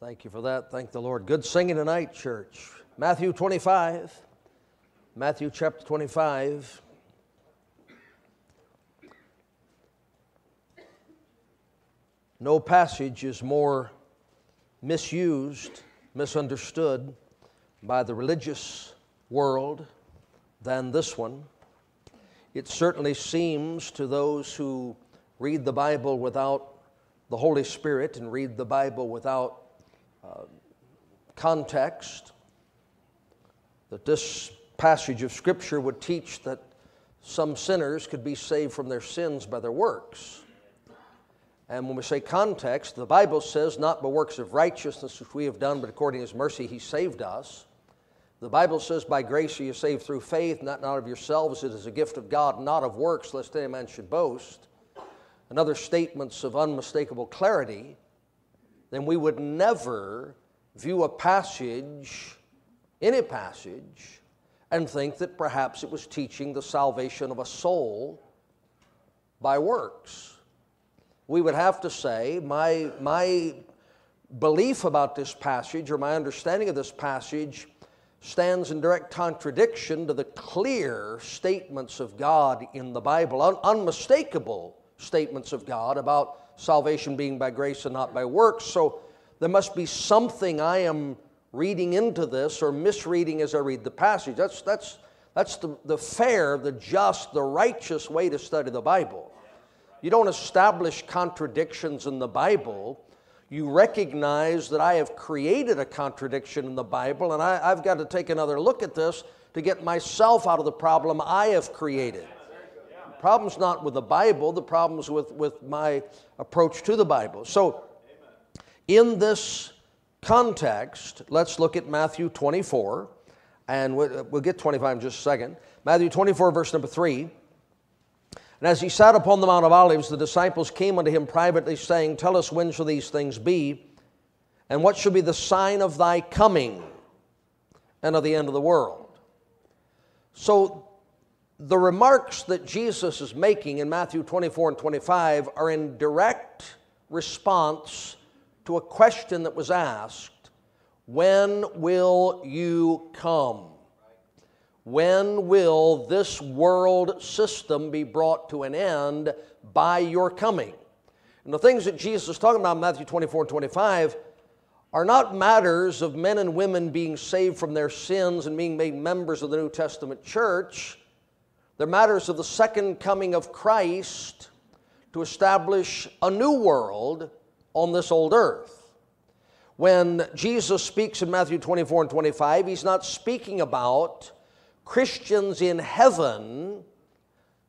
Thank you for that. Thank the Lord. Good singing tonight, church. Matthew 25. Matthew chapter 25. No passage is more misused, misunderstood by the religious world than this one. It certainly seems to those who read the Bible without the Holy Spirit and read the Bible without uh, context that this passage of Scripture would teach that some sinners could be saved from their sins by their works. And when we say context, the Bible says, not by works of righteousness which we have done, but according to His mercy, He saved us. The Bible says, by grace are you saved through faith, not, not of yourselves. It is a gift of God, not of works, lest any man should boast. And other statements of unmistakable clarity. Then we would never view a passage, any passage, and think that perhaps it was teaching the salvation of a soul by works. We would have to say my, my belief about this passage or my understanding of this passage stands in direct contradiction to the clear statements of God in the Bible, un- unmistakable statements of God about salvation being by grace and not by works. So there must be something I am reading into this or misreading as I read the passage. That's, that's, that's the, the fair, the just, the righteous way to study the Bible. You don't establish contradictions in the Bible. You recognize that I have created a contradiction in the Bible, and I, have got to take another look at this to get myself out of the problem I have created. Problem's not with the Bible, the problem's with, with my approach to the Bible. So, in this context, let's look at Matthew 24, and we'll, we'll get 25 in just a second. Matthew 24, verse number 3. And as he sat upon the Mount of Olives, the disciples came unto him privately, saying, Tell us when shall these things be, and what shall be the sign of thy coming and of the end of the world? So, the remarks that Jesus is making in Matthew 24 and 25 are in direct response to a question that was asked When will you come? When will this world system be brought to an end by your coming? And the things that Jesus is talking about in Matthew 24 and 25 are not matters of men and women being saved from their sins and being made members of the New Testament church. They're matters of the second coming of Christ to establish a new world on this old earth. When Jesus speaks in Matthew 24 and 25, he's not speaking about Christians in heaven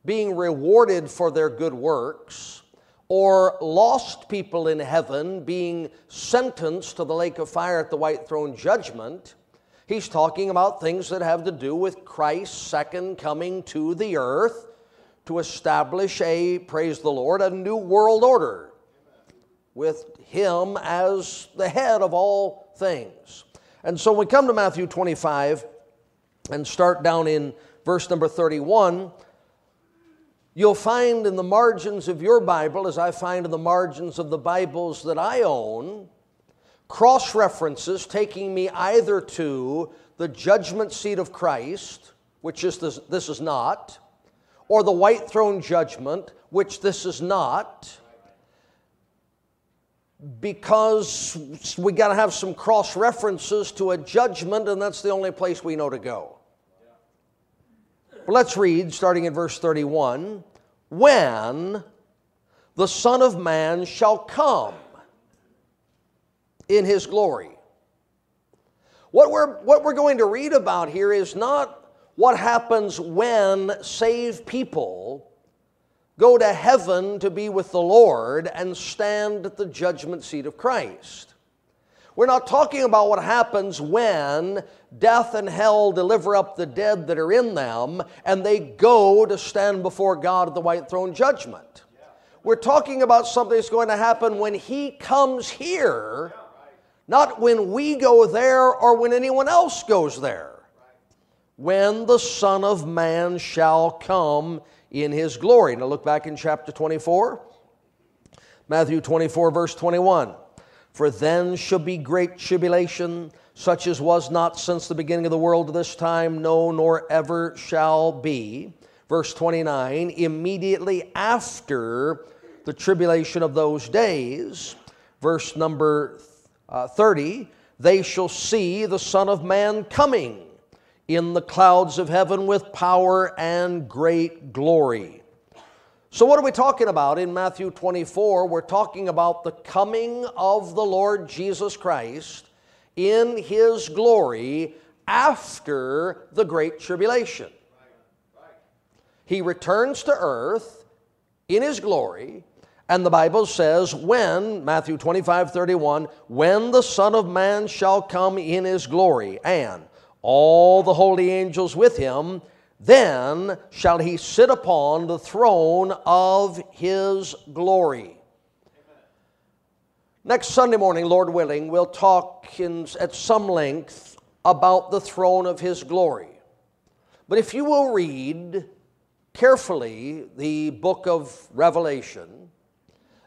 being rewarded for their good works, or lost people in heaven being sentenced to the lake of fire at the white throne judgment. He's talking about things that have to do with Christ's second coming to the earth to establish a, praise the Lord, a new world order with Him as the head of all things. And so we come to Matthew 25, and start down in verse number 31, you'll find in the margins of your Bible, as I find in the margins of the Bibles that I own, cross references taking me either to the judgment seat of Christ, which is this, this is not, or the white throne judgment, which this is not because we got to have some cross references to a judgment, and that's the only place we know to go. But let's read starting in verse 31 when the Son of Man shall come in his glory. What we're, what we're going to read about here is not what happens when saved people go to heaven to be with the Lord and stand at the judgment seat of Christ. We're not talking about what happens when death and hell deliver up the dead that are in them and they go to stand before God at the white throne judgment. We're talking about something that's going to happen when He comes here, not when we go there or when anyone else goes there. When the Son of Man shall come in his glory. Now look back in chapter 24, Matthew 24, verse 21. For then shall be great tribulation, such as was not since the beginning of the world to this time, no, nor ever shall be. Verse 29 Immediately after the tribulation of those days, verse number uh, 30, they shall see the Son of Man coming in the clouds of heaven with power and great glory. So, what are we talking about in Matthew 24? We're talking about the coming of the Lord Jesus Christ in his glory after the Great Tribulation. He returns to earth in his glory, and the Bible says, when, Matthew 25 31, when the Son of Man shall come in his glory, and all the holy angels with him, then shall he sit upon the throne of his glory. Next Sunday morning, Lord willing, we'll talk in, at some length about the throne of his glory. But if you will read carefully the book of Revelation,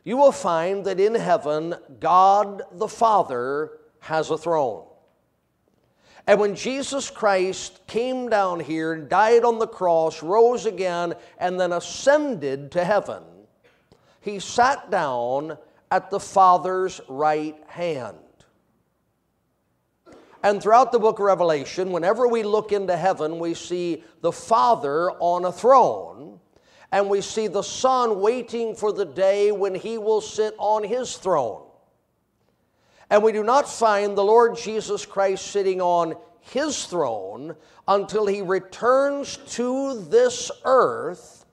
you will find that in heaven, God the Father has a throne. And when Jesus Christ came down here, died on the cross, rose again, and then ascended to heaven, he sat down at the Father's right hand. And throughout the book of Revelation, whenever we look into heaven, we see the Father on a throne, and we see the Son waiting for the day when he will sit on his throne. And we do not find the Lord Jesus Christ sitting on his throne until he returns to this earth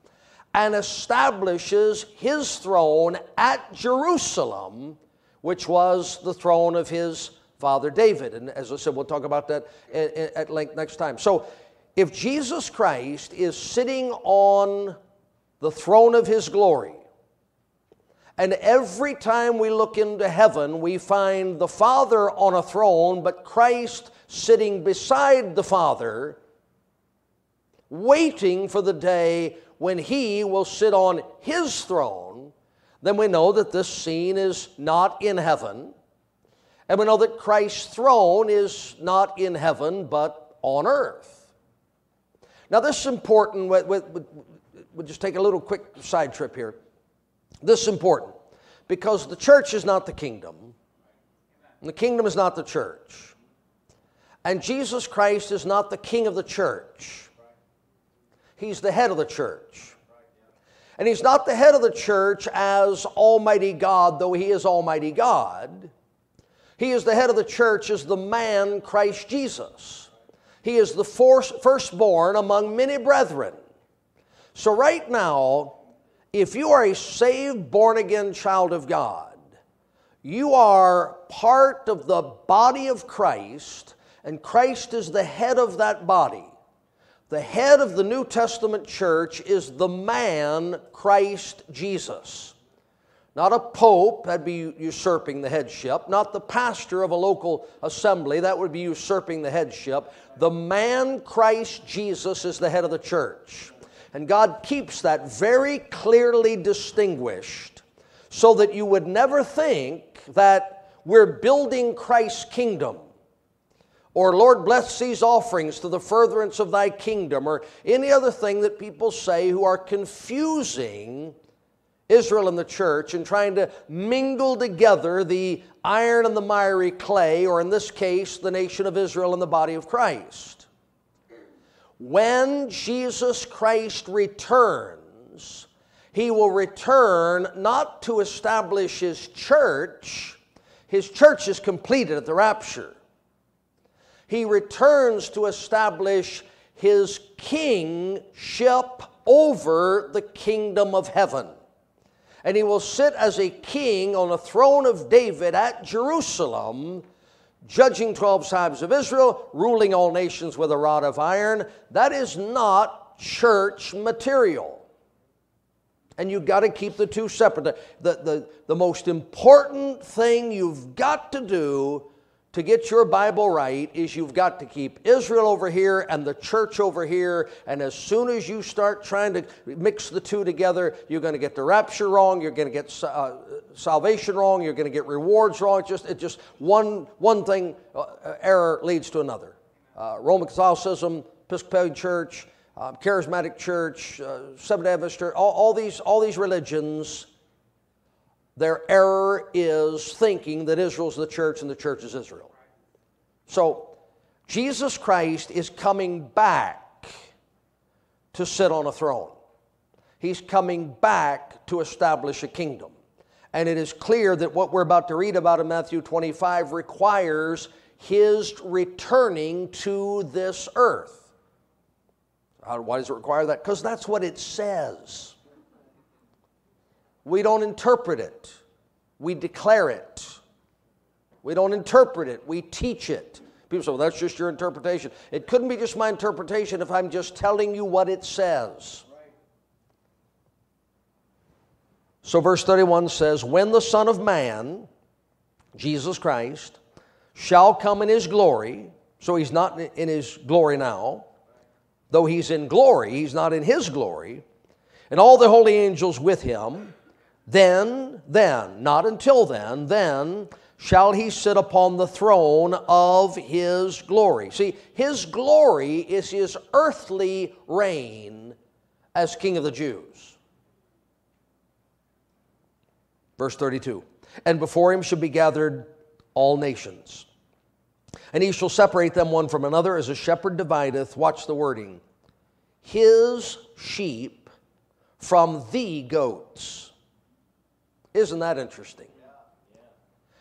and establishes his throne at Jerusalem, which was the throne of his father David. And as I said, we'll talk about that at length next time. So, if Jesus Christ is sitting on the throne of his glory, and every time we look into heaven, we find the Father on a throne, but Christ sitting beside the Father, waiting for the day when He will sit on His throne, then we know that this scene is not in heaven. And we know that Christ's throne is not in heaven, but on earth. Now, this is important. We'll just take a little quick side trip here. This is important because the church is not the kingdom, and the kingdom is not the church. And Jesus Christ is not the king of the church, he's the head of the church. And he's not the head of the church as Almighty God, though he is Almighty God. He is the head of the church as the man Christ Jesus. He is the firstborn among many brethren. So, right now, if you are a saved, born again child of God, you are part of the body of Christ, and Christ is the head of that body. The head of the New Testament church is the man Christ Jesus. Not a pope, that'd be usurping the headship. Not the pastor of a local assembly, that would be usurping the headship. The man Christ Jesus is the head of the church. And God keeps that very clearly distinguished so that you would never think that we're building Christ's kingdom or Lord, bless these offerings to the furtherance of thy kingdom, or any other thing that people say who are confusing Israel and the church and trying to mingle together the iron and the miry clay, or in this case, the nation of Israel and the body of Christ when Jesus Christ returns, he will return not to establish his church, his church is completed at the rapture. He returns to establish his kingship over the kingdom of heaven. And he will sit as a king on a throne of David at Jerusalem judging 12 tribes of Israel, ruling all nations with a rod of iron. That is not church material. And you've got to keep the two separate. The, the, the, the most important thing you've got to do to get your Bible right is you've got to keep Israel over here and the church over here. And as soon as you start trying to mix the two together, you're going to get the rapture wrong. You're going to get uh, salvation wrong. You're going to get rewards wrong. It's just, it just one, one thing, uh, error leads to another. Uh, Roman Catholicism, Episcopalian Church, um, Charismatic Church, uh, Seventh Adventist Church, all, all, these, all these religions their error is thinking that Israel's the church and the church is Israel. So, Jesus Christ is coming back to sit on a throne. He's coming back to establish a kingdom. And it is clear that what we're about to read about in Matthew 25 requires his returning to this earth. Uh, why does it require that? Because that's what it says. We don't interpret it, we declare it. We don't interpret it, we teach it. People say, well, that's just your interpretation. It couldn't be just my interpretation if I'm just telling you what it says. So, verse 31 says, When the Son of Man, Jesus Christ, shall come in his glory, so he's not in his glory now, though he's in glory, he's not in his glory, and all the holy angels with him, then, then, not until then, then shall he sit upon the throne of his glory. See, his glory is his earthly reign as King of the Jews. Verse 32 And before him shall be gathered all nations. And he shall separate them one from another as a shepherd divideth, watch the wording, his sheep from the goats. Isn't that interesting?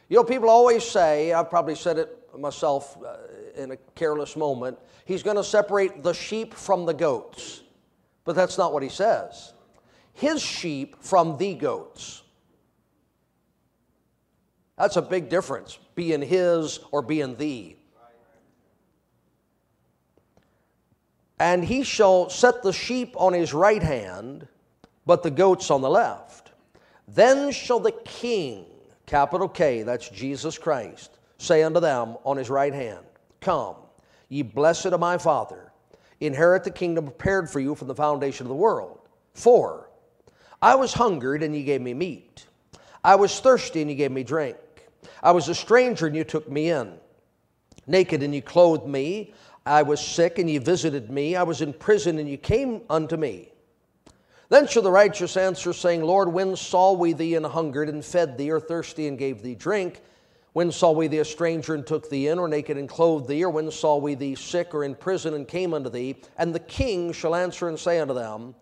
You know, people always say, I've probably said it myself uh, in a careless moment, he's going to separate the sheep from the goats. But that's not what he says. His sheep from the goats. That's a big difference, being his or being thee. And he shall set the sheep on his right hand, but the goats on the left. Then shall the King, capital K, that's Jesus Christ, say unto them on his right hand, Come, ye blessed of my Father, inherit the kingdom prepared for you from the foundation of the world. For I was hungered, and ye gave me meat. I was thirsty, and ye gave me drink. I was a stranger, and you took me in. Naked, and ye clothed me. I was sick, and ye visited me. I was in prison, and ye came unto me. Then shall the righteous answer, saying, Lord, when saw we thee and hungered and fed thee, or thirsty and gave thee drink? When saw we thee a stranger and took thee in, or naked and clothed thee? Or when saw we thee sick or in prison and came unto thee? And the king shall answer and say unto them,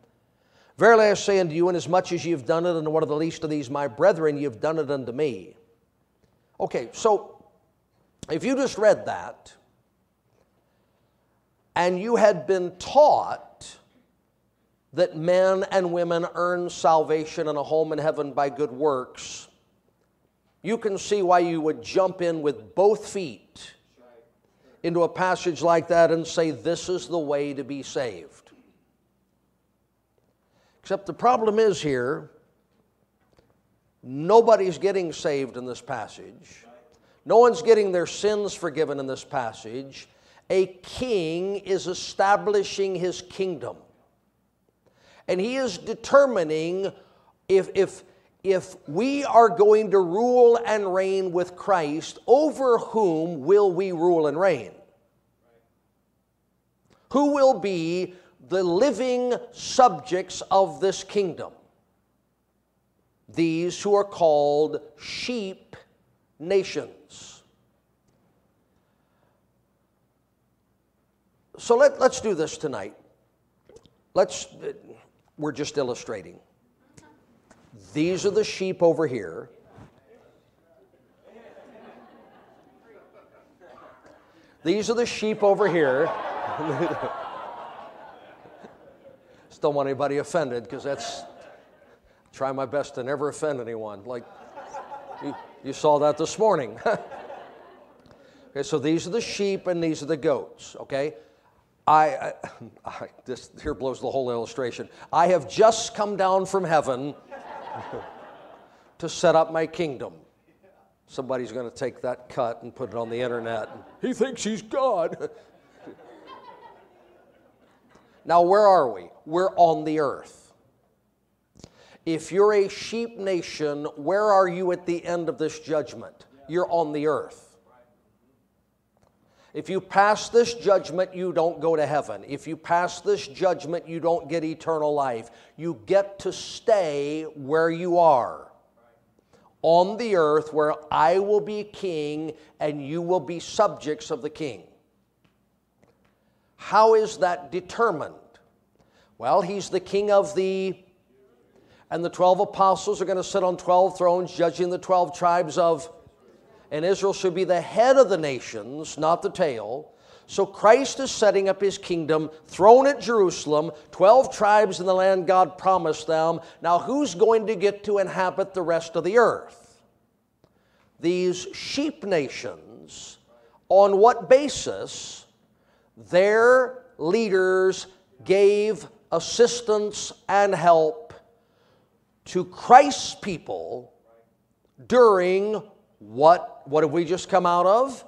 Verily I say unto you, inasmuch as ye have done it unto one of the least of these my brethren, ye have done it unto me. Okay, so if you just read that, and you had been taught that men and women earn salvation and a home in heaven by good works, you can see why you would jump in with both feet into a passage like that and say, This is the way to be saved. Except the problem is here, nobody's getting saved in this passage. No one's getting their sins forgiven in this passage. A king is establishing his kingdom and he is determining if, if, if we are going to rule and reign with Christ, over whom will we rule and reign? Who will be the living subjects of this kingdom? These who are called sheep nations. So let, let's do this tonight. Let's we're just illustrating. These are the sheep over here. These are the sheep over here. Still want anybody offended because that's try my best to never offend anyone. Like you, you saw that this morning. okay, so these are the sheep and these are the goats. Okay, I, I, this here blows the whole illustration. I have just come down from heaven to set up my kingdom. Somebody's going to take that cut and put it on the internet. He thinks he's God. now, where are we? We're on the earth. If you're a sheep nation, where are you at the end of this judgment? You're on the earth. If you pass this judgment, you don't go to heaven. If you pass this judgment, you don't get eternal life. You get to stay where you are on the earth, where I will be king and you will be subjects of the king. How is that determined? Well, he's the king of the, and the 12 apostles are going to sit on 12 thrones, judging the 12 tribes of and Israel should be the head of the nations, not the tail. So Christ is setting up his kingdom, throne at Jerusalem, 12 tribes in the land God promised them. Now, who's going to get to inhabit the rest of the earth? These sheep nations, on what basis? Their leaders gave assistance and help to Christ's people during what, what have we just come out of?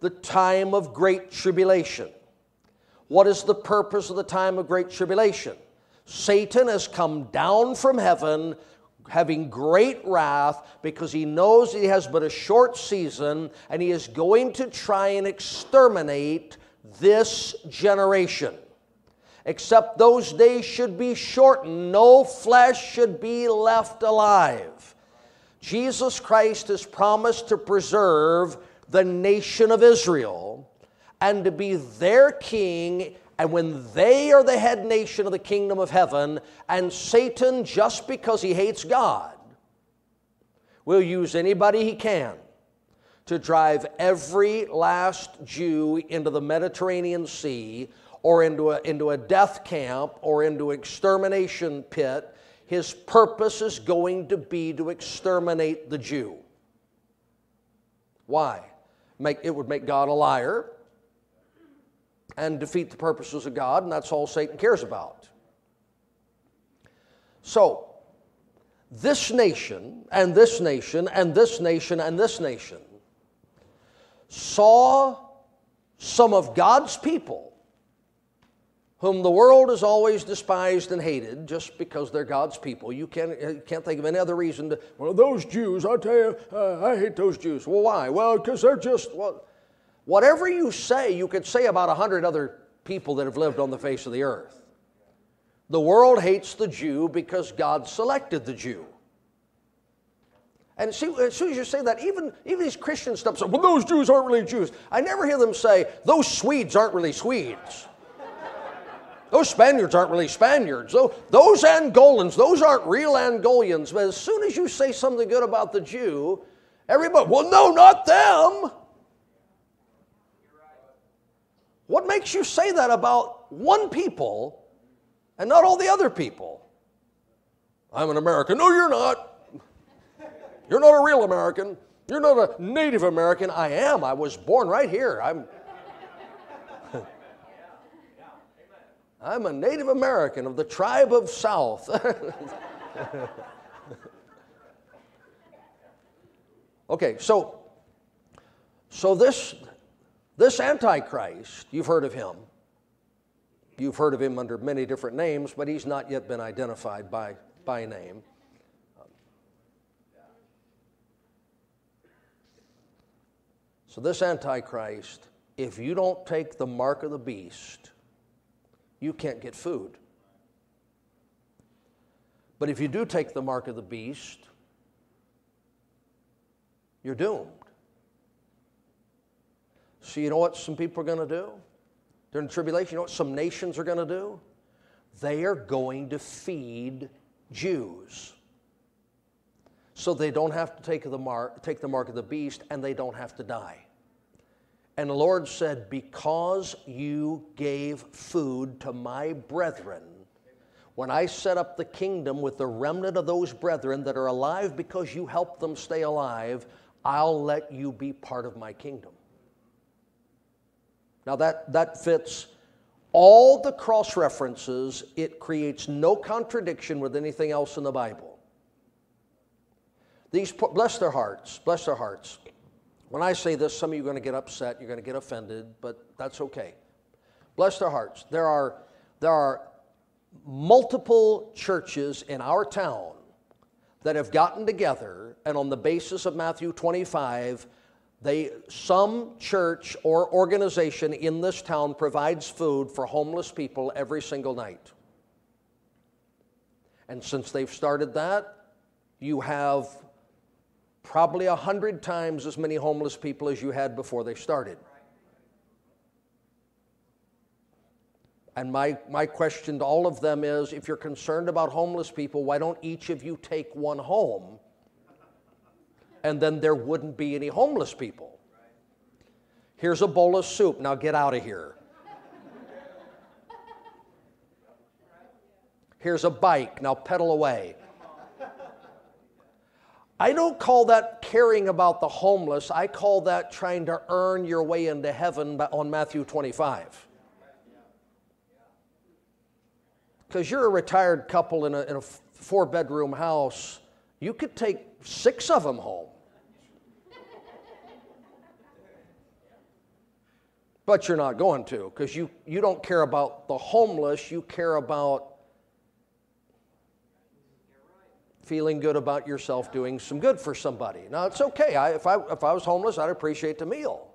The time of great tribulation. What is the purpose of the time of great tribulation? Satan has come down from heaven having great wrath because he knows he has but a short season and he is going to try and exterminate this generation. Except those days should be shortened, no flesh should be left alive. Jesus Christ has promised to preserve the nation of Israel and to be their king. And when they are the head nation of the kingdom of heaven, and Satan, just because he hates God, will use anybody he can to drive every last Jew into the Mediterranean Sea or into a, into a death camp or into extermination pit his purpose is going to be to exterminate the Jew. Why? Make, it would make God a liar and defeat the purposes of God, and that's all Satan cares about. So, this nation, and this nation, and this nation, and this nation saw some of God's people whom the world has always despised and hated just because they're God's people. You can't, can't think of any other reason to, well, those Jews, I tell you, uh, I hate those Jews. Well, why? Well, because they're just, well, whatever you say, you could say about a hundred other people that have lived on the face of the earth. The world hates the Jew because God selected the Jew. And see, as soon as you say that, even, even these Christian stuff say, well, those Jews aren't really Jews. I never hear them say, those Swedes aren't really Swedes. Those Spaniards aren't really Spaniards. Those Angolans, those aren't real Angolians. But as soon as you say something good about the Jew, everybody, well, no, not them. What makes you say that about one people and not all the other people? I'm an American. No, you're not. You're not a real American. You're not a Native American. I am. I was born right here. I'm I'm a Native American of the tribe of South. okay, so so this this antichrist, you've heard of him. You've heard of him under many different names, but he's not yet been identified by, by name. So, this Antichrist, if you don't take the mark of the beast, you can't get food. But if you do take the mark of the beast, you're doomed. So, you know what some people are going to do during the tribulation? You know what some nations are going to do? They are going to feed Jews. So they don't have to take the mark, take the mark of the beast and they don't have to die. And the Lord said, Because you gave food to my brethren, when I set up the kingdom with the remnant of those brethren that are alive because you helped them stay alive, I'll let you be part of my kingdom. Now that, that fits all the cross references, it creates no contradiction with anything else in the Bible. These, bless their hearts, bless their hearts. When I say this, some of you are going to get upset, you're going to get offended, but that's okay. Bless their hearts. There are, there are multiple churches in our town that have gotten together, and on the basis of Matthew 25, they, some church or organization in this town provides food for homeless people every single night. And since they've started that, you have probably a hundred times as many homeless people as you had before they started. And my, my question to all of them is if you're concerned about homeless people, why don't each of you take one home? And then there wouldn't be any homeless people. Here's a bowl of soup. Now get out of here. Here's a bike. Now pedal away. I don't call that caring about the homeless. I call that trying to earn your way into heaven on Matthew 25. Because you're a retired couple in a, in a four bedroom house, you could take six of them home. but you're not going to because you, you don't care about the homeless, you care about feeling good about yourself doing some good for somebody. Now, it's okay. I, if, I, if I was homeless, I'd appreciate the meal.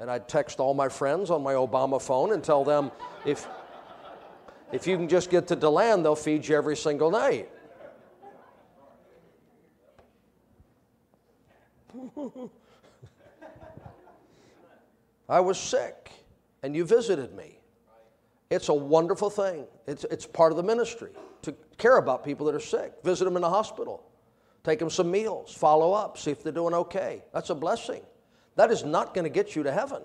And I'd text all my friends on my Obama phone and tell them if, if you can just get to DeLand, they'll feed you every single night. I was sick and you visited me. It's a wonderful thing. It's, it's part of the ministry to care about people that are sick, visit them in the hospital, take them some meals, follow up, see if they're doing okay. That's a blessing. That is not going to get you to heaven.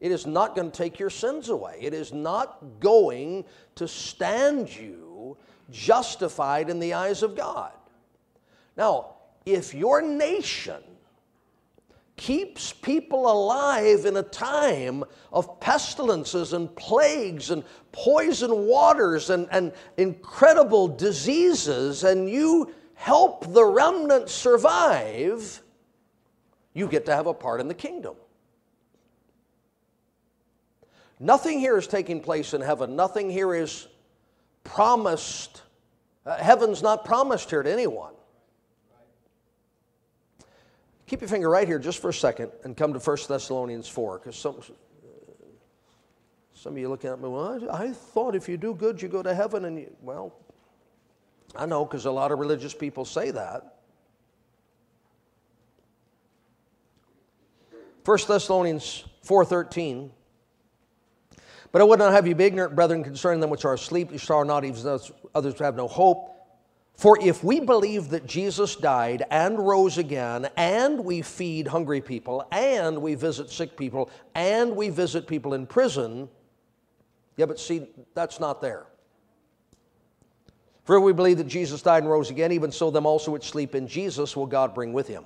It is not going to take your sins away. It is not going to stand you justified in the eyes of God. Now, if your nation keeps people alive in a time of pestilences and plagues and poison waters and, and incredible diseases, and you help the remnant survive, you get to have a part in the kingdom. Nothing here is taking place in heaven. Nothing here is promised. Uh, heaven's not promised here to anyone. Keep your finger right here just for a second and come to 1 Thessalonians 4, because some, some of you looking at me, well, I, I, thought if you do good, you go to heaven. And you, well, I know because a lot of religious people say that. 1 Thessalonians 4.13 But I would not have you be ignorant, brethren, concerning them which are asleep, which are not, even others who have no hope. For if we believe that Jesus died and rose again, and we feed hungry people, and we visit sick people, and we visit people in prison, yeah, but see, that's not there. For if we believe that Jesus died and rose again, even so, them also which sleep in Jesus will God bring with him.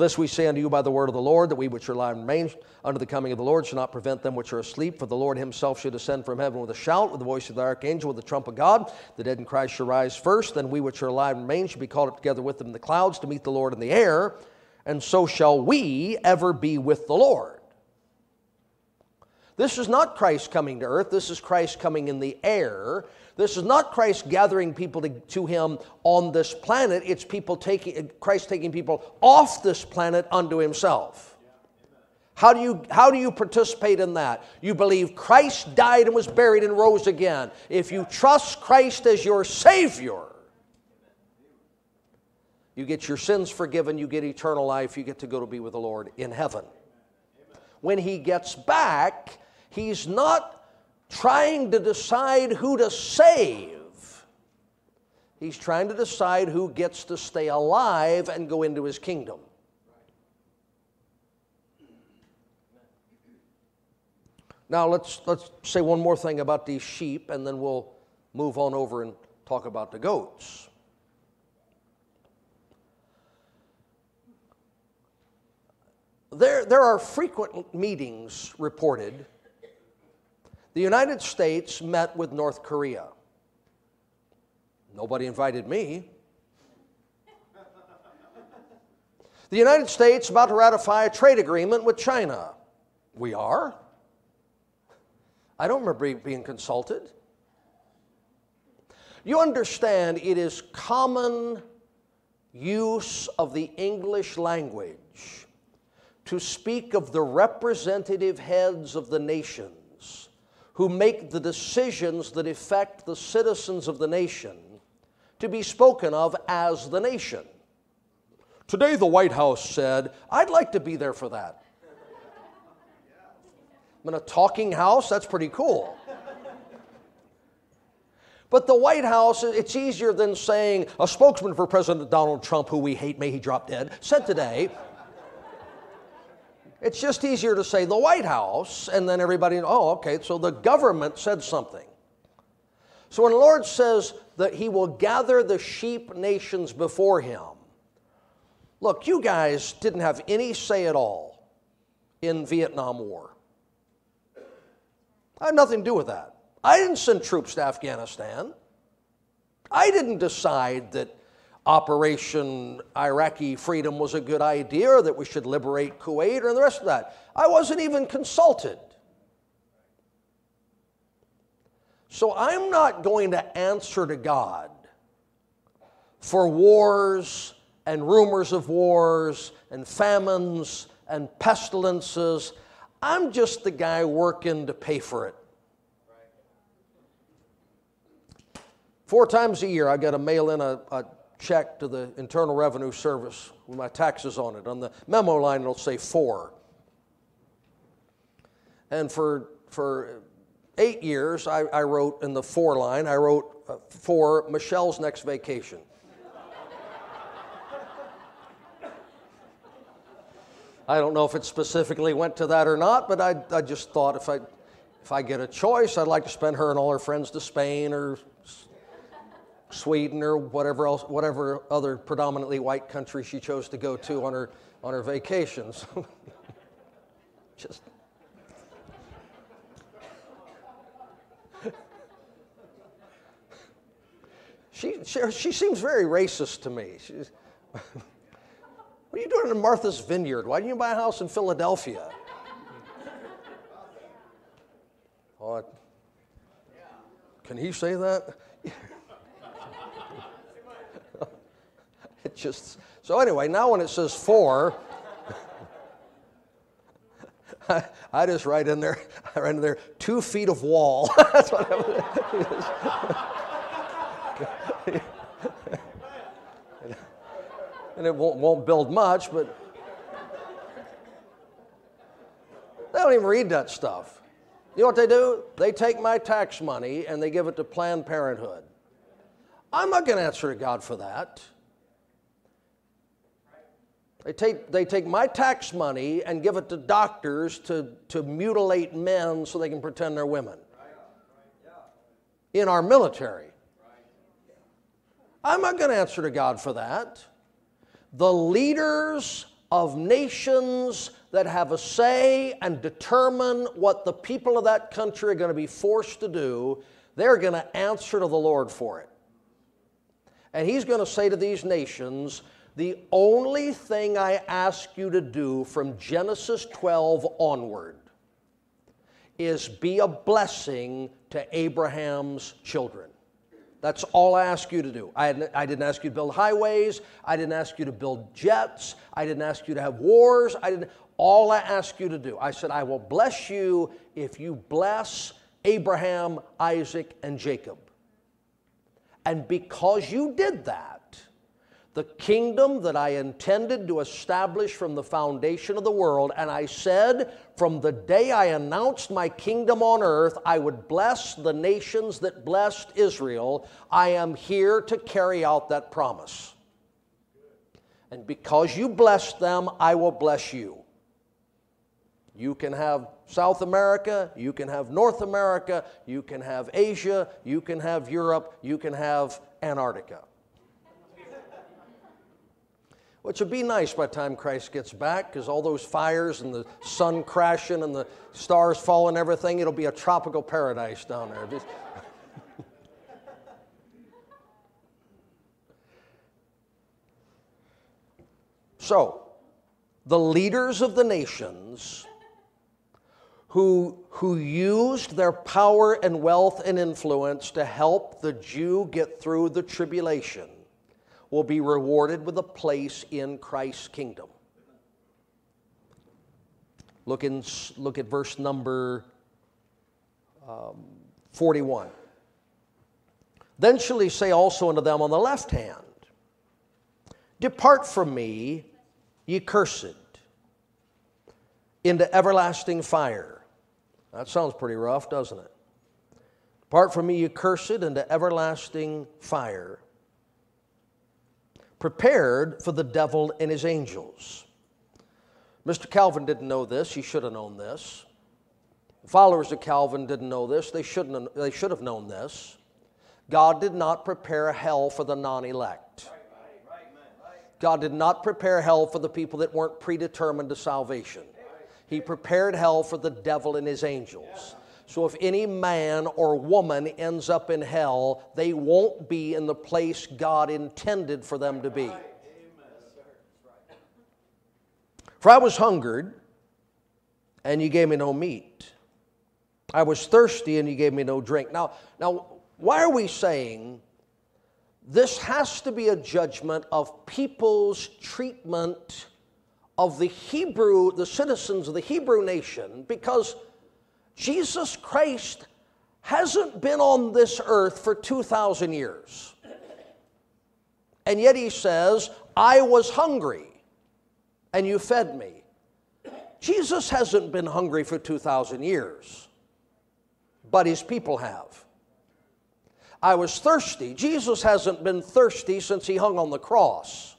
For this we say unto you by the word of the Lord, that we which are alive and remain unto the coming of the Lord shall not prevent them which are asleep. For the Lord himself shall descend from heaven with a shout, with the voice of the archangel, with the trump of God. The dead in Christ shall rise first. Then we which are alive and remain shall be caught up together with them in the clouds to meet the Lord in the air. And so shall we ever be with the Lord. This is not Christ coming to earth. This is Christ coming in the air. This is not Christ gathering people to, to, him on this planet. It's people taking Christ taking people off this planet unto himself. How do you how do you participate in that? You believe Christ died and was buried and rose again. If you trust Christ as your savior, you get your sins forgiven, you get eternal life, you get to go to be with the Lord in heaven. When he gets back, he's not trying to decide who to save. He's trying to decide who gets to stay alive and go into his kingdom. Now let's let's say one more thing about these sheep and then we'll move on over and talk about the goats. There, there are frequent meetings reported the United States met with North Korea. Nobody invited me. The United States about to ratify a trade agreement with China. We are. I don't remember being consulted. You understand it is common use of the English language to speak of the representative heads of the nations who make the decisions that affect the citizens of the nation to be spoken of as the nation. Today, the White House said, I'd like to be there for that. I'm in a talking house, that's pretty cool. But the White House, it's easier than saying a spokesman for President Donald Trump, who we hate, may he drop dead, said today. It's just easier to say the White House, and then everybody, oh, okay, so the government said something. So when the Lord says that He will gather the sheep nations before Him, look, you guys didn't have any say at all in Vietnam War. I had nothing to do with that. I didn't send troops to Afghanistan. I didn't decide that Operation Iraqi Freedom was a good idea or that we should liberate Kuwait or the rest of that. I wasn't even consulted. So I'm not going to answer to God for wars and rumors of wars and famines and pestilences. I'm just the guy working to pay for it. Four times a year, I got to mail in a, a, check to the Internal Revenue Service with my taxes on it. On the memo line, it'll say for. And for, for eight years, I, I wrote in the for line, I wrote uh, for Michelle's next vacation. I don't know if it specifically went to that or not, but I, I just thought if I, if I get a choice, I'd like to spend her and all her friends to Spain or Sweden or whatever else, whatever other predominantly white country she chose to go to on her on her vacations. Just she, she, she seems very racist to me. She's, what are you doing in Martha's Vineyard? Why didn't you buy a house in Philadelphia? oh, can he say that? It just so anyway. Now when it says for, I, I, just write in there. I write in there two feet of wall. That's what I and it won't, won't build much, but they don't even read that stuff. You know what they do? They take my tax money and they give it to Planned Parenthood. I'm not going to answer to God for that. They take, they take my tax money and give it to doctors to, to mutilate men so they can pretend they're women in our military. I'm not going to answer to God for that. The leaders of nations that have a say and determine what the people of that country are going to be forced to do, they're going to answer to the Lord for it. And He's going to say to these nations, the only thing I ask you to do from Genesis 12 onward is be a blessing to Abraham's children. That's all I ask you to do. I, didn't ask you to build highways. I didn't ask you to build jets. I didn't ask you to have wars. I didn't. All I ask you to do, I said, I will bless you if you bless Abraham, Isaac, and Jacob. And because you did that, the kingdom that I intended to establish from the foundation of the world. And I said, from the day I announced my kingdom on earth, I would bless the nations that blessed Israel. I am here to carry out that promise. And because you blessed them, I will bless you. You can have South America, you can have North America, you can have Asia, you can have Europe, you can have Antarctica which would be nice by the time Christ gets back because all those fires and the sun crashing and the stars falling everything, it'll be a tropical paradise down there. so, the leaders of the nations who, who used their power and wealth and influence to help the Jew get through the tribulation will be rewarded with a place in Christ's kingdom. Look, in, look at verse number um, 41. Then shall he say also unto them on the left hand, Depart from me, ye cursed, into everlasting fire. That sounds pretty rough, doesn't it? Depart from me, ye cursed, into everlasting fire, prepared for the devil and his angels. Mr. Calvin didn't know this. He should have known this. Followers of Calvin didn't know this. They, shouldn't they should have known this. God did not prepare hell for the non elect. God did not prepare hell for the people that weren't predetermined to salvation. He prepared hell for the devil and his angels. So if any man or woman ends up in hell, they won't be in the place God intended for them to be. For I was hungered, and you gave me no meat. I was thirsty, and you gave me no drink. Now, now why are we saying this has to be a judgment of people's treatment of the Hebrew, the citizens of the Hebrew nation, because Jesus Christ hasn't been on this earth for 2,000 years. And yet he says, I was hungry and you fed me. Jesus hasn't been hungry for 2,000 years, but his people have. I was thirsty. Jesus hasn't been thirsty since he hung on the cross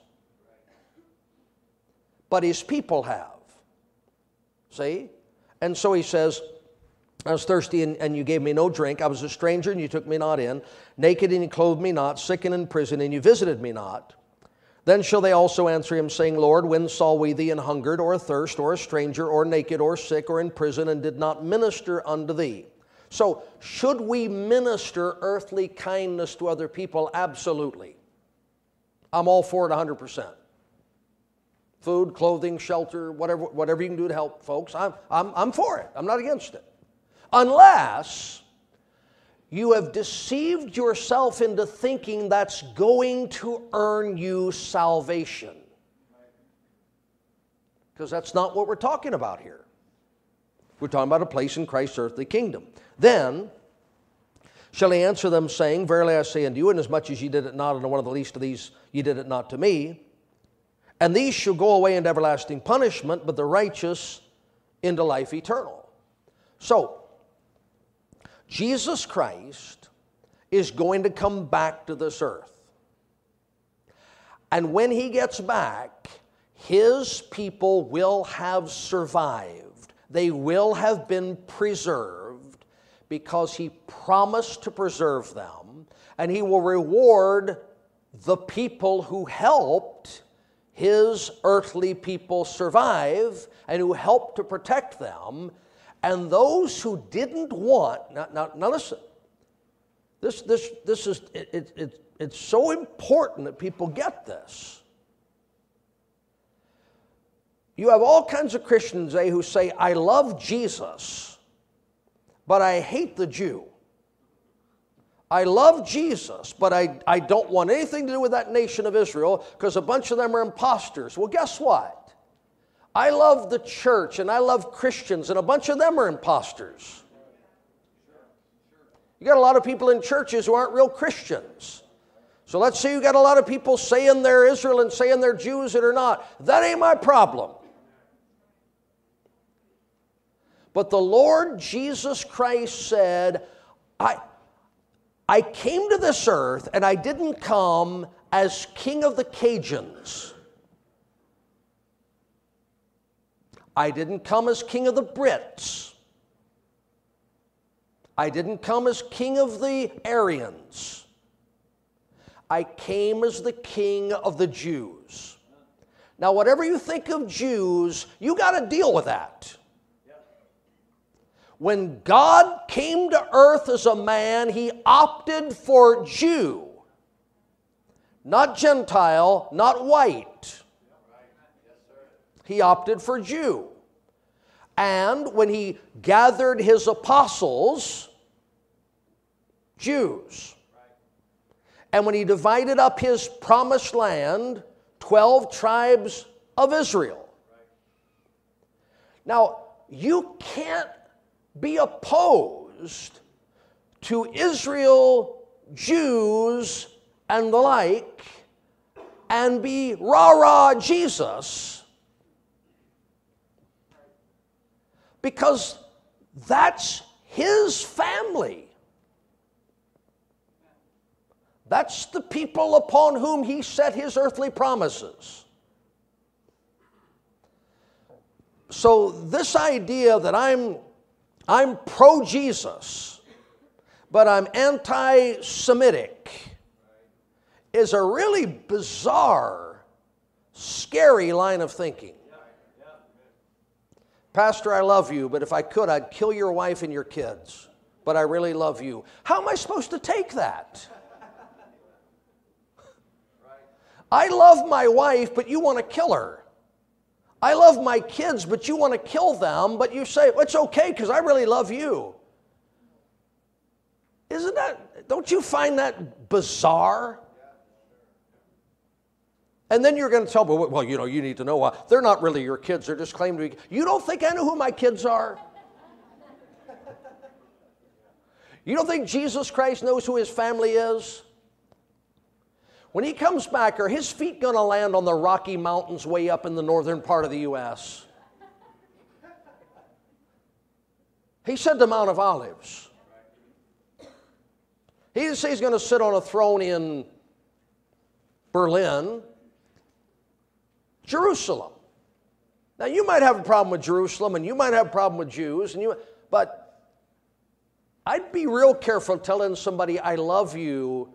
but his people have. See? And so he says, I was thirsty and, and, you gave me no drink. I was a stranger and you took me not in. Naked and you clothed me not. Sick and in prison and you visited me not. Then shall they also answer him, saying, Lord, when saw we thee in hungered or athirst or a stranger or naked or sick or in prison and did not minister unto thee? So, should we minister earthly kindness to other people? Absolutely. I'm all for it 100% food, clothing, shelter, whatever, whatever you can do to help folks. I'm, I'm, I'm for it. I'm not against it. Unless you have deceived yourself into thinking that's going to earn you salvation. Because that's not what we're talking about here. We're talking about a place in Christ's earthly kingdom. Then shall he answer them, saying, Verily I say unto you, inasmuch as ye did it not unto one of the least of these, ye did it not to me. And these shall go away into everlasting punishment, but the righteous into life eternal. So, Jesus Christ is going to come back to this earth. And when he gets back, his people will have survived. They will have been preserved because he promised to preserve them, and he will reward the people who helped his earthly people survive and who helped to protect them, and those who didn't want, now, now, now listen, this, this, this is, it, it, it, it's so important that people get this. You have all kinds of Christians eh, who say, I love Jesus, but I hate the Jew. I love Jesus, but I, I don't want anything to do with that nation of Israel because a bunch of them are imposters. Well, guess what? I love the church and I love Christians, and a bunch of them are imposters. You got a lot of people in churches who aren't real Christians. So let's say you got a lot of people saying they're Israel and saying they're Jews that are not. That ain't my problem. But the Lord Jesus Christ said, I, I came to this earth and I didn't come as king of the Cajuns. I didn't come as king of the Brits. I didn't come as king of the Aryans. I came as the king of the Jews. Now, whatever you think of Jews, you got to deal with that. When God came to earth as a man, he opted for Jew, not Gentile, not white. he opted for Jew. And when he gathered his apostles, Jews. And when he divided up his promised land, 12 tribes of Israel. Now, you can't be opposed to Israel, Jews, and the like, and be rah rah Jesus because that's his family. That's the people upon whom he set his earthly promises. So, this idea that I'm, I'm pro Jesus, but I'm anti Semitic, is a really bizarre, scary line of thinking. Pastor, I love you, but if I could, I'd kill your wife and your kids. But I really love you. How am I supposed to take that? I love my wife, but you want to kill her. I love my kids, but you want to kill them, but you say, it's okay because I really love you. Isn't that, don't you find that bizarre? And then you're going to tell me, well, you know, you need to know why. They're not really your kids. They're just claiming to be. You don't think I know who my kids are? You don't think Jesus Christ knows who his family is? When he comes back, are his feet going to land on the Rocky Mountains way up in the northern part of the U.S.? He said the Mount of Olives. He didn't say he's going to sit on a throne in Berlin, Jerusalem. Now, you might have a problem with Jerusalem and you might have a problem with Jews, and you, but I'd be real careful telling somebody, I love you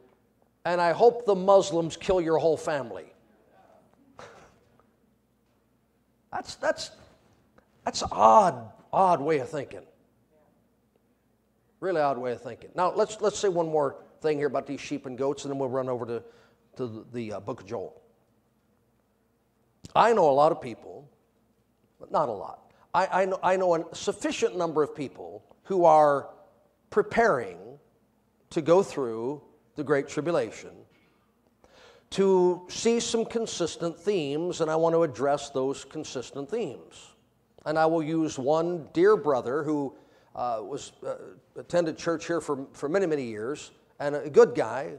and I hope the Muslims kill your whole family. That's, that's, that's odd, odd way of thinking. Really odd way of thinking. Now, let's, let's say one more thing here about these sheep and goats, and then we'll run over to, to the, the uh, book of Joel. I know a lot of people, but not a lot. I, I, know, I know a sufficient number of people who are preparing to go through the Great Tribulation, to see some consistent themes, and I want to address those consistent themes. And I will use one dear brother who uh, was uh, attended church here for, for many, many years, and a good guy.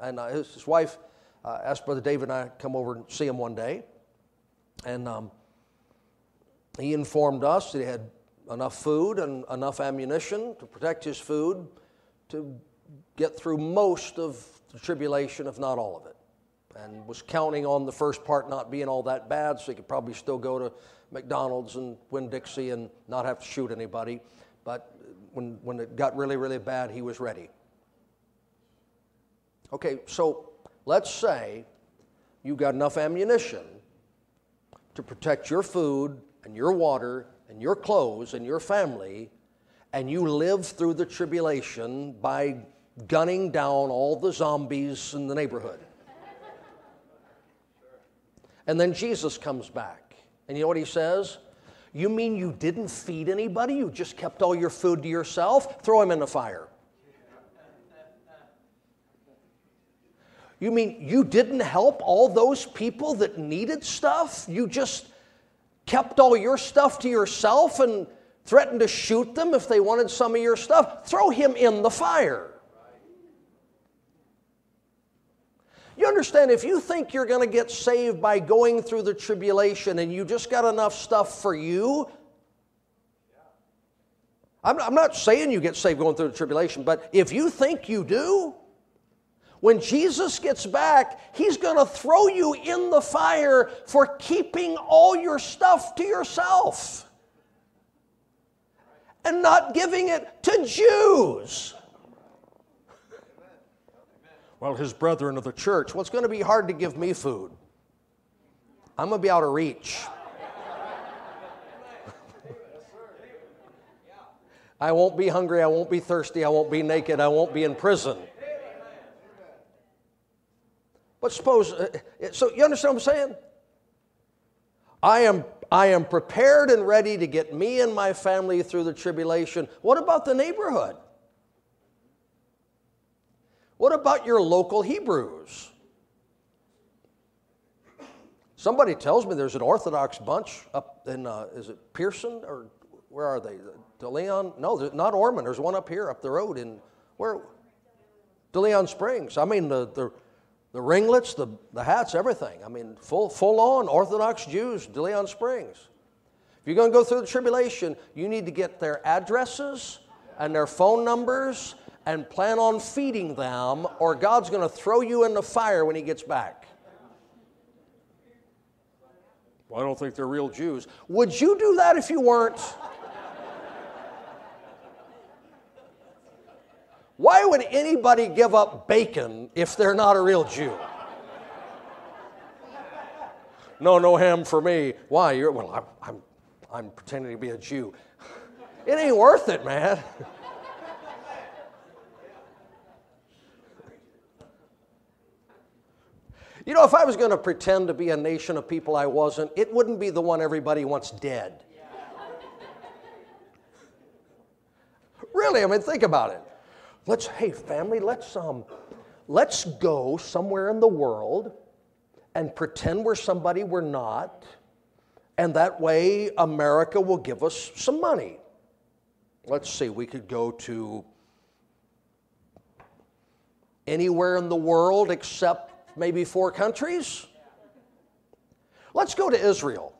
And uh, his, his, wife uh, asked Brother David and I come over and see him one day. And um, he informed us that he had enough food and enough ammunition to protect his food to get through most of the tribulation, if not all of it. And was counting on the first part not being all that bad, so he could probably still go to McDonald's and Winn Dixie and not have to shoot anybody. But when, when it got really, really bad, he was ready. Okay, so let's say you got enough ammunition to protect your food and your water and your clothes and your family, and you live through the tribulation by gunning down all the zombies in the neighborhood. And then Jesus comes back. And you know what he says? You mean you didn't feed anybody? You just kept all your food to yourself? Throw him in the fire. You mean you didn't help all those people that needed stuff? You just kept all your stuff to yourself and threatened to shoot them if they wanted some of your stuff? Throw him in the fire. You understand, if you think you're going to get saved by going through the tribulation and you just got enough stuff for you, I'm, not saying you get saved going through the tribulation, but if you think you do, when Jesus gets back, he's going to throw you in the fire for keeping all your stuff to yourself and not giving it to Jews well, his brethren of the church, well, going to be hard to give me food. I'm going to be out of reach. I won't be hungry, I won't be thirsty, I won't be naked, I won't be in prison. But suppose, uh, so you understand what I'm saying? I am, I am prepared and ready to get me and my family through the tribulation. What about the neighborhood? What about your local Hebrews? Somebody tells me there's an Orthodox bunch up in, uh, is it Pierson or where are they? DeLeon? No, not Ormond. There's one up here, up the road in, where? DeLeon Springs. I mean, the, the, the ringlets, the, the hats, everything. I mean, full, full on Orthodox Jews, DeLeon Springs. If you're going to go through the tribulation, you need to get their addresses and their phone numbers and plan on feeding them, or God's going to throw you in the fire when He gets back. Well, I don't think they're real Jews. Would you do that if you weren't? Why would anybody give up bacon if they're not a real Jew? No, no ham for me. Why? You're, well, I'm, I'm, I'm pretending to be a Jew. It ain't worth it, man. You know, if I was going to pretend to be a nation of people I wasn't, it wouldn't be the one everybody wants dead. really, I mean, think about it. Let's, hey, family, let's, um, let's go somewhere in the world and pretend we're somebody we're not, and that way America will give us some money. Let's see, we could go to anywhere in the world except maybe four countries. Let's go to Israel.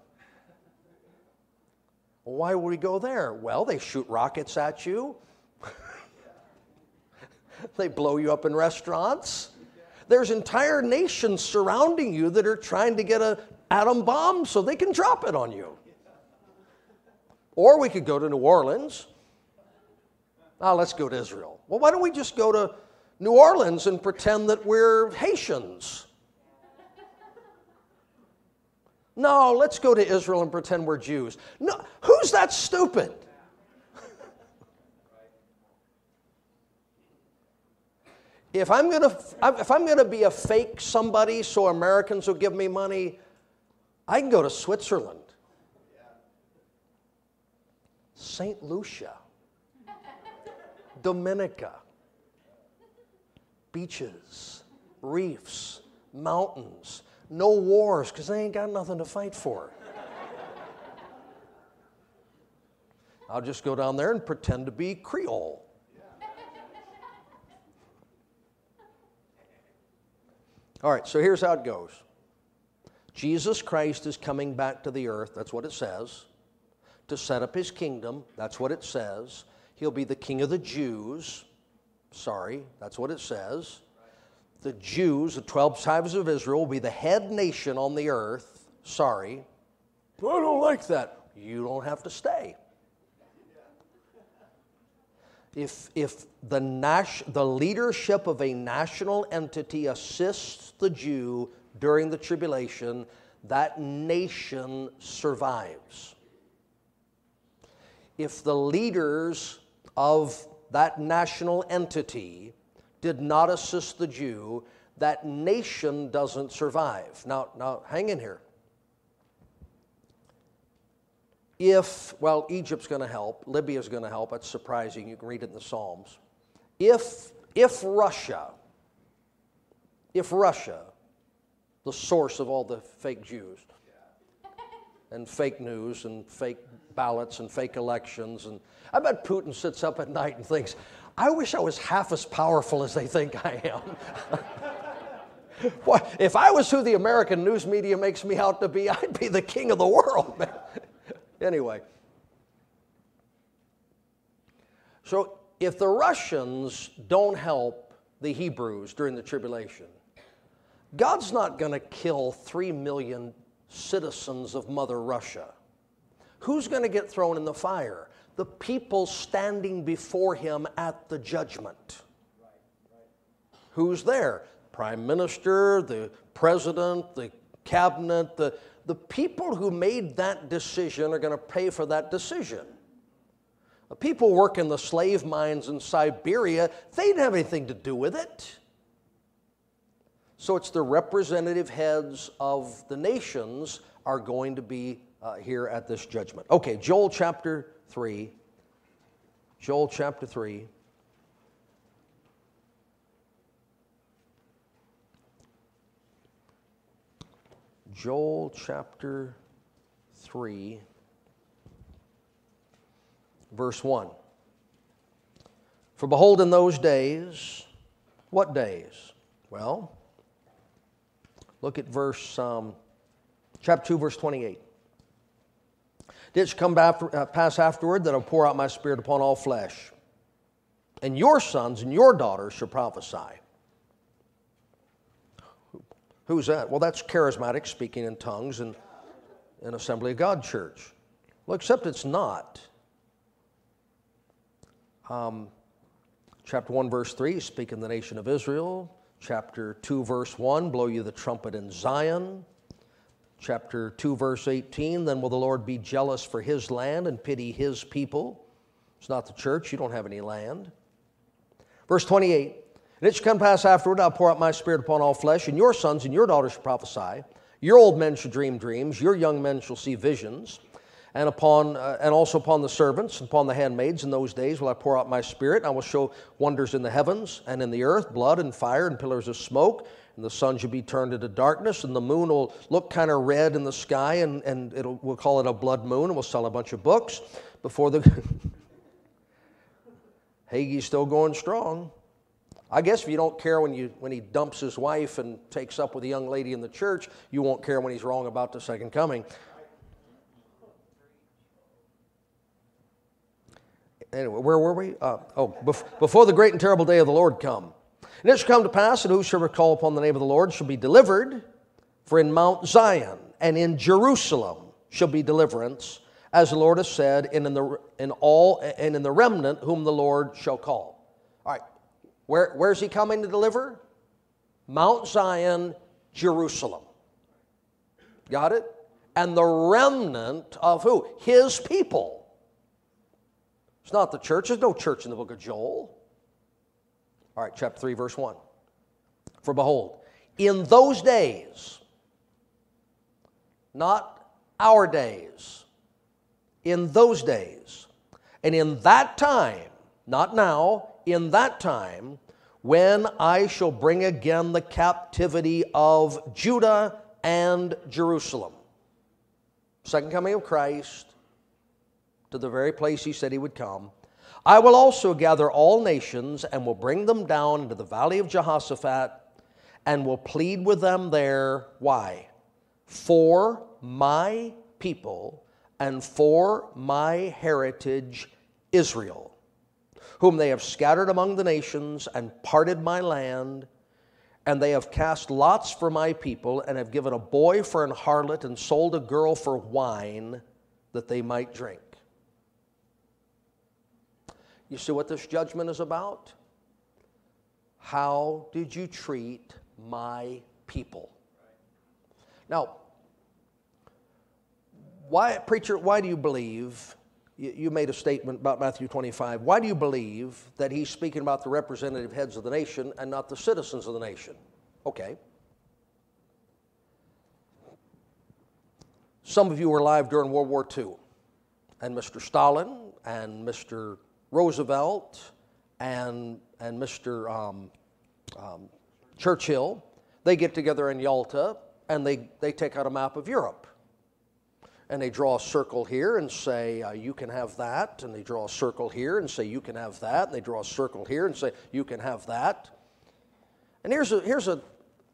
Why would we go there? Well, they shoot rockets at you, they blow you up in restaurants. There's entire nations surrounding you that are trying to get an atom bomb so they can drop it on you. Or we could go to New Orleans. Now, let's go to Israel. Well, why don't we just go to New Orleans and pretend that we're Haitians. No, let's go to Israel and pretend we're Jews. No, who's that stupid? If I'm gonna if I'm gonna be a fake somebody so Americans will give me money, I can go to Switzerland, Saint Lucia, Dominica. Beaches, reefs, mountains, no wars because they ain't got nothing to fight for. I'll just go down there and pretend to be Creole. All right, so here's how it goes Jesus Christ is coming back to the earth, that's what it says, to set up his kingdom, that's what it says. He'll be the king of the Jews. Sorry, that's what it says. The Jews, the 12 tribes of Israel, will be the head nation on the earth. Sorry. I don't like that. You don't have to stay. If, if the, nas- the leadership of a national entity assists the Jew during the tribulation, that nation survives. If the leaders of that national entity did not assist the Jew, that nation doesn't survive. Now, now hang in here. If, well, Egypt's going to help, Libya's going to help, that's surprising, you can read it in the Psalms. If, if Russia, if Russia, the source of all the fake Jews, and fake news and fake ballots and fake elections. And I bet Putin sits up at night and thinks, I wish I was half as powerful as they think I am. If I was who the American news media makes me out to be, I'd be the king of the world. Anyway. So if the Russians don't help the Hebrews during the tribulation, God's not going to kill three million citizens of Mother Russia. Who's going to get thrown in the fire? The people standing before him at the judgment. Who's there? Prime Minister, the President, the Cabinet, the, the people who made that decision are going to pay for that decision. The people working the slave mines in Siberia, they didn't have anything to do with it. So it's the representative heads of the nations are going to be uh, here at this judgment. Okay, Joel chapter 3. Joel chapter 3. Joel chapter 3, verse 1. For behold, in those days, what days? Well, look at verse, um, chapter 2, verse 28. Did it come back, uh, pass afterward that I'll pour out my spirit upon all flesh, and your sons and your daughters shall prophesy. Who's that? Well, that's charismatic, speaking in tongues, and an Assembly of God church. Well, except it's not. Um, chapter 1, verse 3, speak in the nation of Israel. Chapter 2, verse 1, blow you the trumpet in Zion. Chapter 2, verse 18, then will the Lord be jealous for his land and pity his people. It's not the church, you don't have any land. Verse 28, and it shall come pass afterward, I'll pour out my spirit upon all flesh, and your sons and your daughters shall prophesy. Your old men shall dream dreams, your young men shall see visions. And, upon, uh, and also upon the servants, and upon the handmaids in those days will I pour out my spirit, and I will show wonders in the heavens and in the earth, blood and fire and pillars of smoke. And the sun shall be turned into darkness, and the moon will look kind of red in the sky, and, and it'll, we'll call it a blood moon, and we'll sell a bunch of books before the. Hagee's still going strong. I guess if you don't care when, you, when he dumps his wife and takes up with a young lady in the church, you won't care when he's wrong about the second coming. Anyway, where were we? Uh, oh, bef- before the great and terrible day of the Lord come. And it shall come to pass that whosoever call upon the name of the Lord shall be delivered, for in Mount Zion and in Jerusalem shall be deliverance, as the Lord has said, and in the, in all, and in the remnant whom the Lord shall call. All right, where, where's he coming to deliver? Mount Zion, Jerusalem. Got it? And the remnant of who? His people. It's not the church. There's no church in the book of Joel. All right, chapter 3, verse 1. For behold, in those days, not our days, in those days, and in that time, not now, in that time when I shall bring again the captivity of Judah and Jerusalem. Second coming of Christ to the very place he said he would come. I will also gather all nations and will bring them down into the valley of Jehoshaphat and will plead with them there. Why? For my people and for my heritage, Israel whom they have scattered among the nations and parted my land. And they have cast lots for my people, and have given a boy for an harlot, and sold a girl for wine that they might drink. You see what this judgment is about? How did you treat my people? Now, why, preacher, why do you believe you made a statement about Matthew 25. Why do you believe that he's speaking about the representative heads of the nation and not the citizens of the nation? Okay. Some of you were alive during World War II, and Mr. Stalin and Mr. Roosevelt and, and Mr. Um, um, Churchill, they get together in Yalta and they, they take out a map of Europe and they draw a circle here and say, uh, you can have that. And they draw a circle here and say, you can have that. And they draw a circle here and say, you can have that. And here's, a, here's a,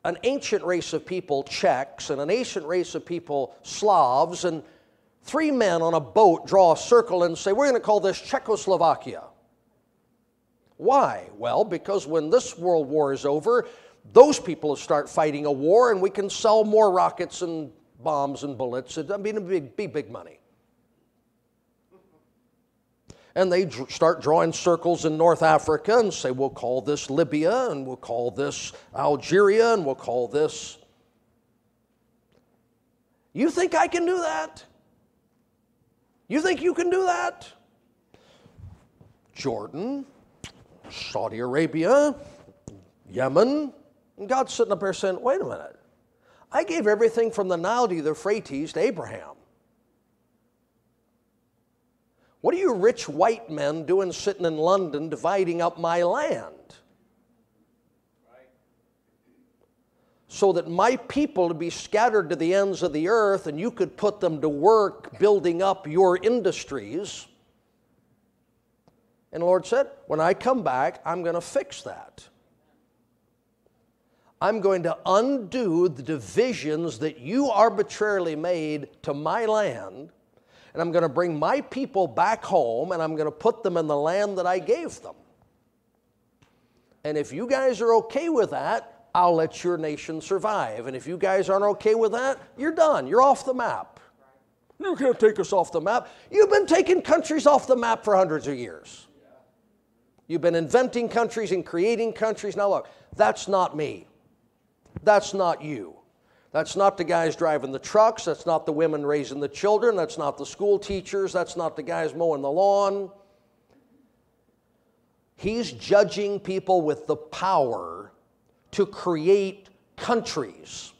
an ancient race of people, Czechs, and an ancient race of people, Slavs, and three men on a boat draw a circle and say, we're going to call this Czechoslovakia. Why? Well, because when this world war is over, those people will start fighting a war and we can sell more rockets and bombs and bullets. I mean, it'd be, be big money. And they dr- start drawing circles in North Africa and say, we'll call this Libya, and we'll call this Algeria, and we'll call this. You think I can do that? You think you can do that? Jordan, Saudi Arabia, Yemen. And God's sitting up there saying, wait a minute. I gave everything from the Nile to the Euphrates to Abraham. What are you rich white men doing sitting in London dividing up my land? So that my people to be scattered to the ends of the earth and you could put them to work building up your industries. And the Lord said, When I come back, I'm going to fix that. I'm going to undo the divisions that you arbitrarily made to my land, and I'm going to bring my people back home, and I'm going to put them in the land that I gave them. And if you guys are okay with that, I'll let your nation survive. And if you guys aren't okay with that, you're done. You're off the map. You can't take us off the map. You've been taking countries off the map for hundreds of years. You've been inventing countries and creating countries. Now, look, that's not me. That's not you. That's not the guys driving the trucks. That's not the women raising the children. That's not the school teachers. That's not the guys mowing the lawn. He's judging people with the power to create countries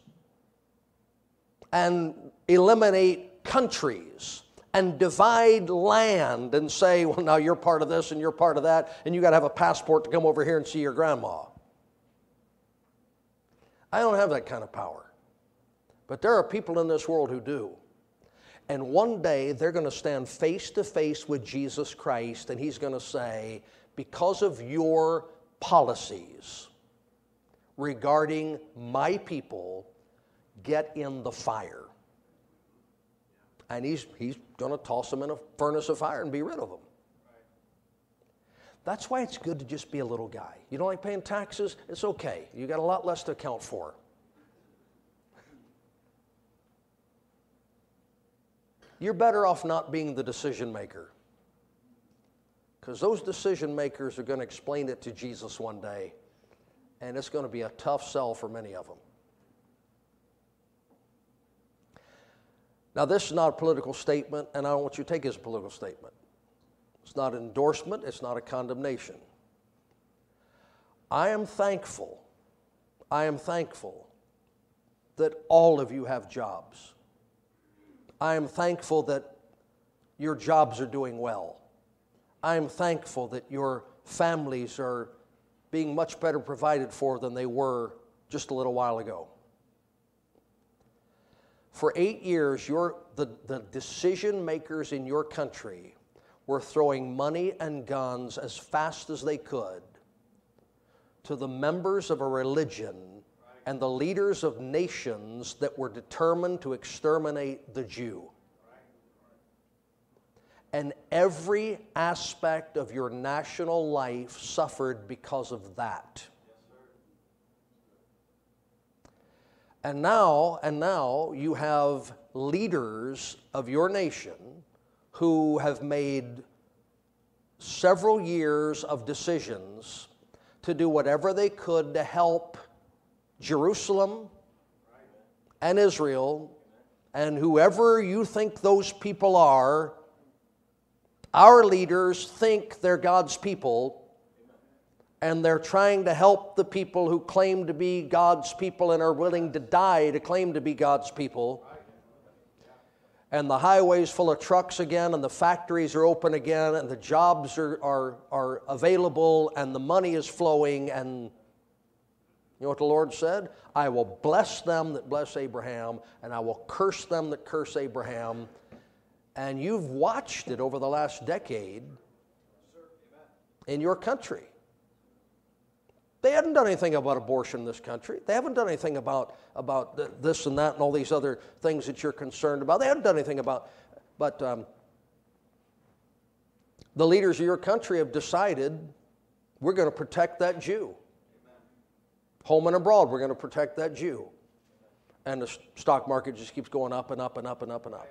and eliminate countries and divide land and say, well, now you're part of this and you're part of that, and you got to have a passport to come over here and see your grandma. I don't have that kind of power. But there are people in this world who do. And one day they're going to stand face to face with Jesus Christ and he's going to say, Because of your policies regarding my people, get in the fire. And he's, he's going to toss them in a furnace of fire and be rid of them. That's why it's good to just be a little guy. You don't like paying taxes? It's okay. You got a lot less to account for. You're better off not being the decision maker. Because those decision makers are going to explain it to Jesus one day, and it's going to be a tough sell for many of them. Now, this is not a political statement, and I don't want you to take it as a political statement. It's not an endorsement, it's not a condemnation. I am thankful, I am thankful that all of you have jobs. I am thankful that your jobs are doing well. I am thankful that your families are being much better provided for than they were just a little while ago. For eight years, your, the, the decision makers in your country were throwing money and guns as fast as they could to the members of a religion and the leaders of nations that were determined to exterminate the Jew. And every aspect of your national life suffered because of that. And now, and now you have leaders of your nation who have made several years of decisions to do whatever they could to help Jerusalem and Israel and whoever you think those people are. Our leaders think they're God's people, and they're trying to help the people who claim to be God's people and are willing to die to claim to be God's people and the highways full of trucks again, and the factories are open again, and the jobs are, are, are available, and the money is flowing. And you know what the Lord said? I will bless them that bless Abraham, and I will curse them that curse Abraham. And you've watched it over the last decade in your country. They haven't done anything about abortion in this country. They haven't done anything about, about this and that and all these other things that you're concerned about. They haven't done anything about, but um, the leaders of your country have decided we're going to protect that Jew. Home and abroad, we're going to protect that Jew. And the stock market just keeps going up and up and up and up and up.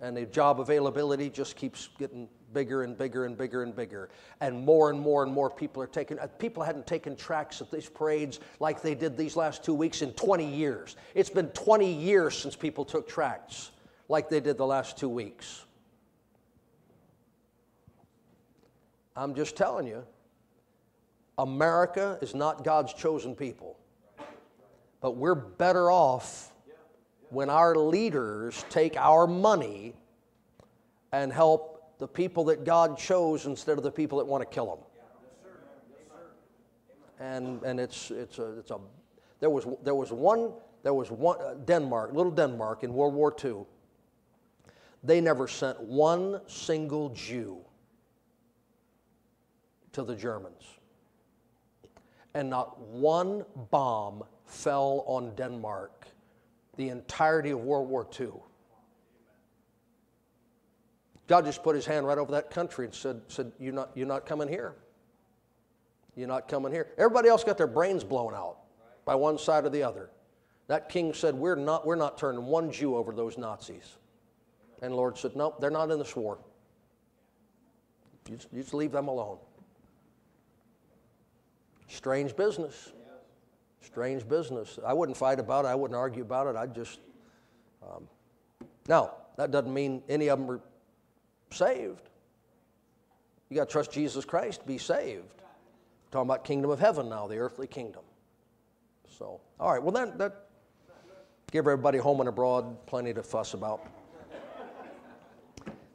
And the job availability just keeps getting bigger and bigger and bigger and bigger. And more and more and more people are taking, uh, people hadn't taken tracts at these parades like they did these last two weeks in 20 years. It's been 20 years since people took tracts like they did the last two weeks. I'm just telling you, America is not God's chosen people. But we're better off when our leaders take our money and help the people that God chose instead of the people that want to kill them. And, and it's, it's, a, it's a, there was, there was one, there was one, uh, Denmark, little Denmark in World War II. They never sent one single Jew to the Germans. And not one bomb fell on Denmark the entirety of World War II. God just put his hand right over that country and said, said you're, not, you're not coming here. You're not coming here. Everybody else got their brains blown out by one side or the other. That king said, We're not, we're not turning one Jew over those Nazis. And the Lord said, Nope, they're not in this war. You just, you just leave them alone. Strange business. Strange business. I wouldn't fight about it. I wouldn't argue about it. I'd just. Um, now, that doesn't mean any of them are saved. You got to trust Jesus Christ to be saved. Talking about kingdom of heaven now, the earthly kingdom. So, all right. Well, that that give everybody home and abroad plenty to fuss about.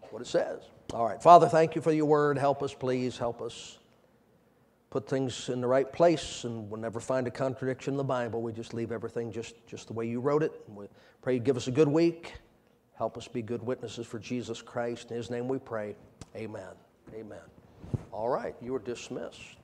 what it says. All right, Father, thank you for your word. Help us, please. Help us put things in the right place and we'll never find a contradiction in the Bible. We just leave everything just, just the way you wrote it. And we pray you give us a good week. Help us be good witnesses for Jesus Christ. In his name we pray. Amen. Amen. All right, you are dismissed.